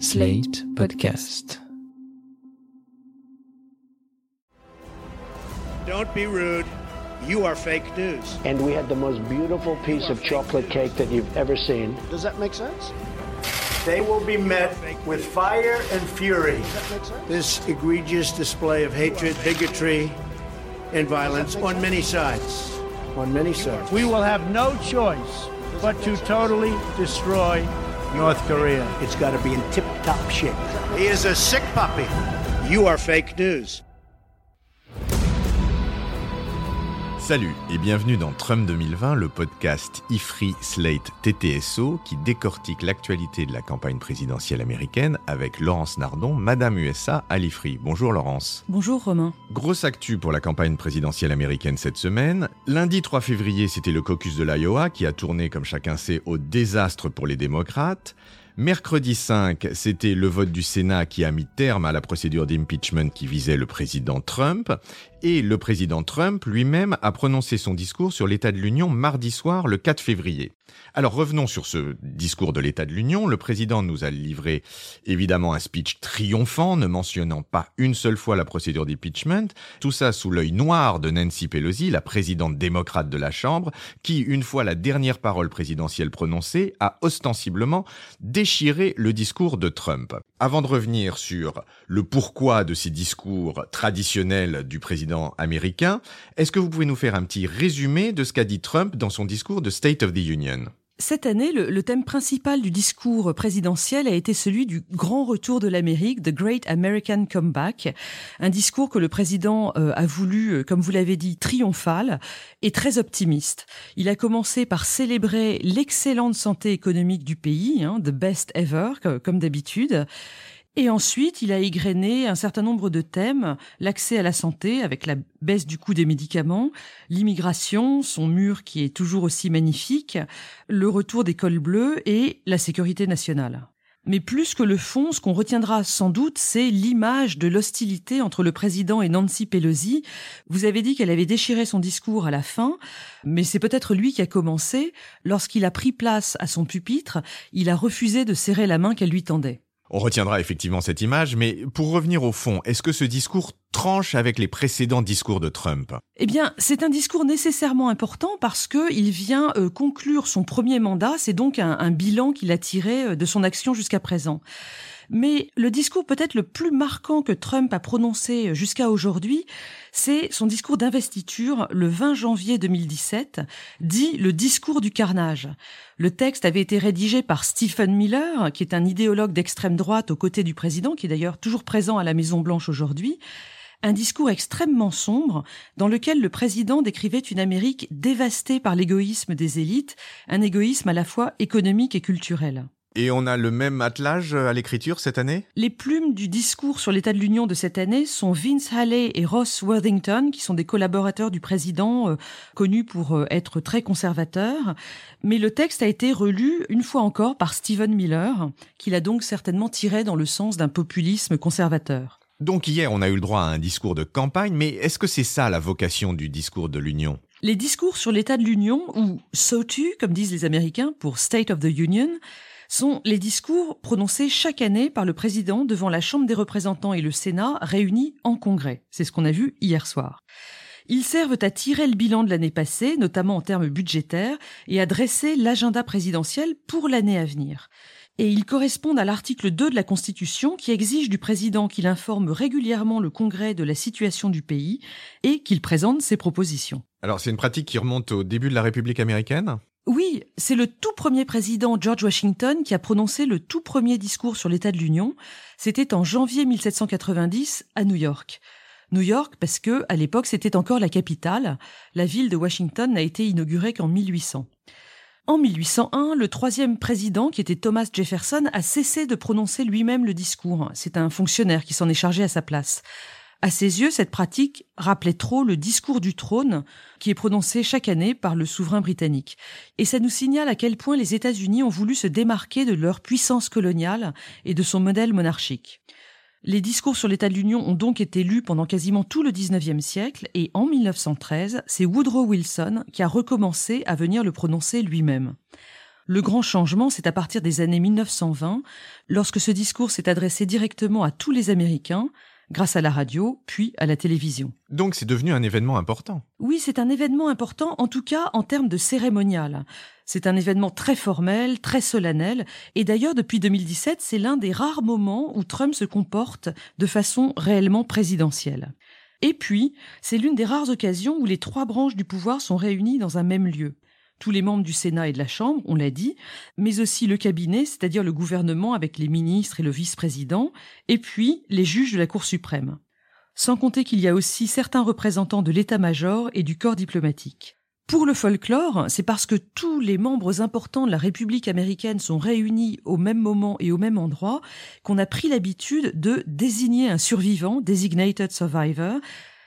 Slate Podcast. Don't be rude. You are fake news. and we had the most beautiful piece of chocolate cake that you've ever seen. Does that make sense? They will be met with fire and fury. This egregious display of hatred, bigotry, and violence on many sides. On many sides. We will have no choice but to totally destroy North Korea. It's got to be in tip top shape. He is a sick puppy. You are fake news. Salut et bienvenue dans Trump 2020, le podcast IFRI Slate TTSO qui décortique l'actualité de la campagne présidentielle américaine avec Laurence Nardon, Madame USA à l'IFRI. Bonjour Laurence. Bonjour Romain. Grosse actu pour la campagne présidentielle américaine cette semaine. Lundi 3 février, c'était le caucus de l'Iowa qui a tourné, comme chacun sait, au désastre pour les démocrates. Mercredi 5, c'était le vote du Sénat qui a mis terme à la procédure d'impeachment qui visait le président Trump. Et le président Trump lui-même a prononcé son discours sur l'état de l'Union mardi soir, le 4 février. Alors revenons sur ce discours de l'état de l'Union. Le président nous a livré évidemment un speech triomphant, ne mentionnant pas une seule fois la procédure d'impeachment. Tout ça sous l'œil noir de Nancy Pelosi, la présidente démocrate de la Chambre, qui, une fois la dernière parole présidentielle prononcée, a ostensiblement déchiré le discours de Trump. Avant de revenir sur le pourquoi de ces discours traditionnels du président américain, est-ce que vous pouvez nous faire un petit résumé de ce qu'a dit Trump dans son discours de State of the Union? Cette année, le, thème principal du discours présidentiel a été celui du grand retour de l'Amérique, The Great American Comeback, un discours que le président euh, a voulu, euh, comme vous l'avez dit, triomphal et très optimiste. Il a commencé par célébrer l'excellente santé économique du pays, hein, the best ever, comme d'habitude. Et ensuite, il a égrené un certain nombre de thèmes, l'accès à la santé avec la baisse du coût des médicaments, l'immigration, son mur qui est toujours aussi magnifique, le retour des cols bleus et la sécurité nationale. Mais plus que le fond, ce qu'on retiendra sans doute, c'est l'image de l'hostilité entre le président et Nancy Pelosi. Vous avez dit qu'elle avait déchiré son discours à la fin, mais c'est peut-être lui qui a commencé. Lorsqu'il a pris place à son pupitre, il a refusé de serrer la main qu'elle lui tendait. On retiendra effectivement cette image, mais pour revenir au fond, est-ce que ce discours tranche avec les précédents discours de Trump? Eh bien, c'est un discours nécessairement important parce que il vient euh, conclure son premier mandat. C'est donc un, un bilan qu'il a tiré de son action jusqu'à présent. Mais le discours peut-être le plus marquant que Trump a prononcé jusqu'à aujourd'hui, c'est son discours d'investiture le 20 janvier 2017, dit le discours du carnage. Le texte avait été rédigé par Stephen Miller, qui est un idéologue d'extrême droite aux côtés du président, qui est d'ailleurs toujours présent à la Maison Blanche aujourd'hui un discours extrêmement sombre dans lequel le président décrivait une Amérique dévastée par l'égoïsme des élites, un égoïsme à la fois économique et culturel. Et on a le même attelage à l'écriture cette année? Les plumes du discours sur l'état de l'Union de cette année sont Vince Halley et Ross Worthington, qui sont des collaborateurs du président, euh, connus pour euh, être très conservateurs. Mais le texte a été relu une fois encore par Stephen Miller, qui l'a donc certainement tiré dans le sens d'un populisme conservateur. Donc hier, on a eu le droit à un discours de campagne, mais est-ce que c'est ça la vocation du discours de l'Union? Les discours sur l'état de l'Union, ou SOTU, comme disent les Américains, pour State of the Union, sont les discours prononcés chaque année par le président devant la Chambre des représentants et le Sénat réunis en congrès. C'est ce qu'on a vu hier soir. Ils servent à tirer le bilan de l'année passée, notamment en termes budgétaires, et à dresser l'agenda présidentiel pour l'année à venir. Et ils correspondent à l'article 2 de la Constitution qui exige du président qu'il informe régulièrement le Congrès de la situation du pays et qu'il présente ses propositions. Alors c'est une pratique qui remonte au début de la République américaine? Oui, c'est le tout premier président George Washington qui a prononcé le tout premier discours sur l'état de l'Union. C'était en janvier 1790 à New York. New York parce que à l'époque c'était encore la capitale. La ville de Washington n'a été inaugurée qu'en 1800. En 1801, le troisième président, qui était Thomas Jefferson, a cessé de prononcer lui-même le discours. C'est un fonctionnaire qui s'en est chargé à sa place. À ses yeux, cette pratique rappelait trop le discours du trône qui est prononcé chaque année par le souverain britannique. Et ça nous signale à quel point les États-Unis ont voulu se démarquer de leur puissance coloniale et de son modèle monarchique. Les discours sur l'état de l'Union ont donc été lus pendant quasiment tout le XIXe siècle et en 1913, c'est Woodrow Wilson qui a recommencé à venir le prononcer lui-même. Le grand changement, c'est à partir des années 1920, lorsque ce discours s'est adressé directement à tous les Américains, grâce à la radio, puis à la télévision. Donc c'est devenu un événement important. Oui, c'est un événement important, en tout cas en termes de cérémonial. C'est un événement très formel, très solennel, et d'ailleurs depuis 2017, c'est l'un des rares moments où Trump se comporte de façon réellement présidentielle. Et puis, c'est l'une des rares occasions où les trois branches du pouvoir sont réunies dans un même lieu tous les membres du Sénat et de la Chambre, on l'a dit, mais aussi le cabinet, c'est-à-dire le gouvernement avec les ministres et le vice-président, et puis les juges de la Cour suprême. Sans compter qu'il y a aussi certains représentants de l'état-major et du corps diplomatique. Pour le folklore, c'est parce que tous les membres importants de la République américaine sont réunis au même moment et au même endroit qu'on a pris l'habitude de désigner un survivant, designated survivor,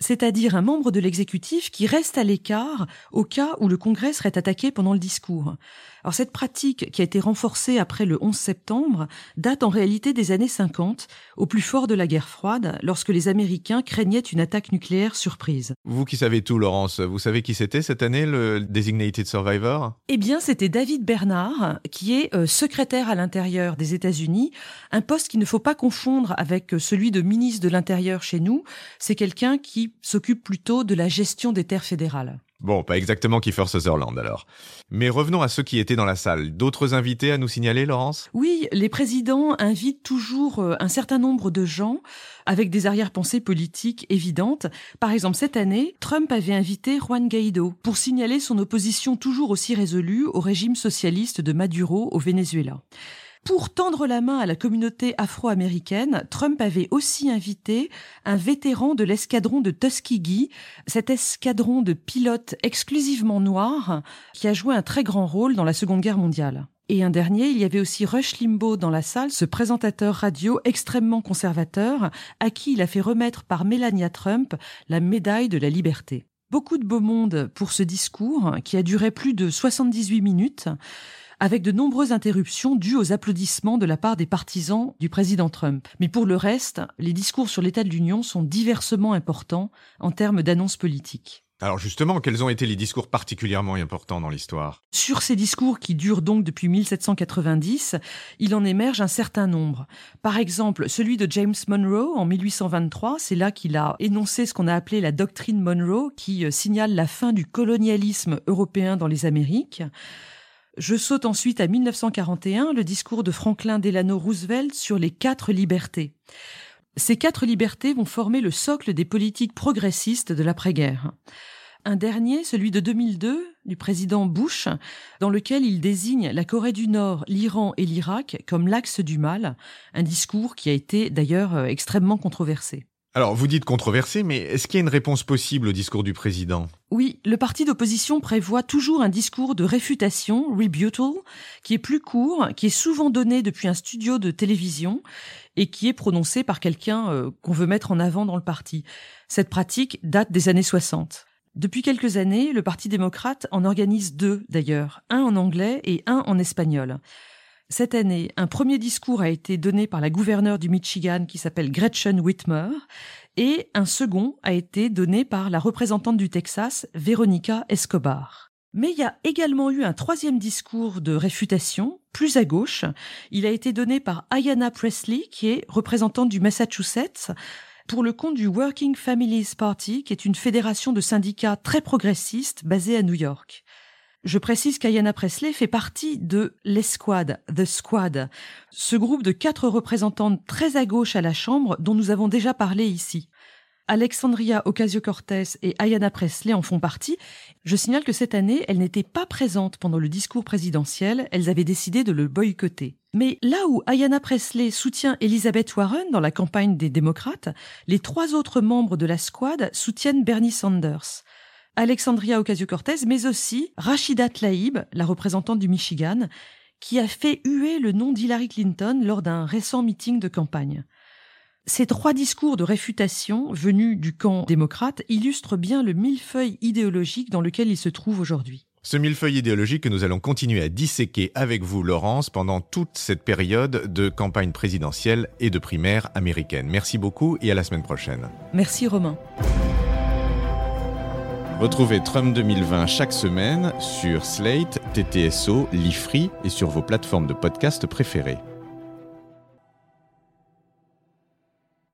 c'est-à-dire un membre de l'exécutif qui reste à l'écart au cas où le Congrès serait attaqué pendant le discours. Alors cette pratique, qui a été renforcée après le 11 septembre, date en réalité des années 50, au plus fort de la guerre froide, lorsque les Américains craignaient une attaque nucléaire surprise. Vous qui savez tout, Laurence, vous savez qui c'était cette année, le Designated Survivor? Eh bien, c'était David Bernard, qui est euh, secrétaire à l'intérieur des États-Unis, un poste qu'il ne faut pas confondre avec celui de ministre de l'Intérieur chez nous. C'est quelqu'un qui s'occupe plutôt de la gestion des terres fédérales. Bon, pas exactement Kiefer Sutherland alors. Mais revenons à ceux qui étaient dans la salle. D'autres invités à nous signaler, Laurence? Oui, les présidents invitent toujours euh, un certain nombre de gens avec des arrière-pensées politiques évidentes. Par exemple, cette année, Trump avait invité Juan Guaido pour signaler son opposition toujours aussi résolue au régime socialiste de Maduro au Venezuela. Pour tendre la main à la communauté afro-américaine, Trump avait aussi invité un vétéran de l'escadron de Tuskegee, cet escadron de pilotes exclusivement noirs qui a joué un très grand rôle dans la Seconde Guerre mondiale. Et un dernier, il y avait aussi Rush Limbaugh dans la salle, ce présentateur radio extrêmement conservateur, à qui il a fait remettre par Melania Trump la médaille de la liberté. Beaucoup de beau monde pour ce discours qui a duré plus de 78 minutes avec de nombreuses interruptions dues aux applaudissements de la part des partisans du président Trump. Mais pour le reste, les discours sur l'état de l'Union sont diversement importants en termes d'annonces politiques. Alors justement, quels ont été les discours particulièrement importants dans l'histoire? Sur ces discours qui durent donc depuis 1790, il en émerge un certain nombre. Par exemple, celui de James Monroe en 1823, c'est là qu'il a énoncé ce qu'on a appelé la doctrine Monroe, qui euh, signale la fin du colonialisme européen dans les Amériques. Je saute ensuite à 1941, le discours de Franklin Delano Roosevelt sur les quatre libertés. Ces quatre libertés vont former le socle des politiques progressistes de l'après-guerre. Un dernier, celui de 2002, du président Bush, dans lequel il désigne la Corée du Nord, l'Iran et l'Irak comme l'axe du mal, un discours qui a été d'ailleurs euh, extrêmement controversé. Alors, vous dites controversé, mais est-ce qu'il y a une réponse possible au discours du président? Oui, le parti d'opposition prévoit toujours un discours de réfutation, rebuttal, qui est plus court, qui est souvent donné depuis un studio de télévision et qui est prononcé par quelqu'un euh, qu'on veut mettre en avant dans le parti. Cette pratique date des années 60. Depuis quelques années, le Parti démocrate en organise deux d'ailleurs, un en anglais et un en espagnol. Cette année, un premier discours a été donné par la gouverneure du Michigan qui s'appelle Gretchen Whitmer et un second a été donné par la représentante du Texas, Veronica Escobar. Mais il y a également eu un troisième discours de réfutation, plus à gauche. Il a été donné par Ayanna Presley, qui est représentante du Massachusetts, pour le compte du Working Families Party, qui est une fédération de syndicats très progressistes basée à New York. Je précise qu'Ayana Presley fait partie de l'Esquad, The Squad, ce groupe de quatre représentantes très à gauche à la Chambre dont nous avons déjà parlé ici. Alexandria Ocasio-Cortez et Ayana Presley en font partie. Je signale que cette année, elles n'étaient pas présentes pendant le discours présidentiel, elles avaient décidé de le boycotter. Mais là où Ayana Presley soutient Elizabeth Warren dans la campagne des démocrates, les trois autres membres de la squad soutiennent Bernie Sanders. Alexandria Ocasio-Cortez, mais aussi Rachida Tlaib, la représentante du Michigan, qui a fait huer le nom d'Hillary Clinton lors d'un récent meeting de campagne. Ces trois discours de réfutation venus du camp démocrate illustrent bien le millefeuille idéologique dans lequel il se trouve aujourd'hui. Ce millefeuille idéologique que nous allons continuer à disséquer avec vous, Laurence, pendant toute cette période de campagne présidentielle et de primaire américaine. Merci beaucoup et à la semaine prochaine. Merci Romain. Retrouvez Trump 2020 chaque semaine sur Slate TTSO, l'IFRI et sur vos plateformes de podcast préférées.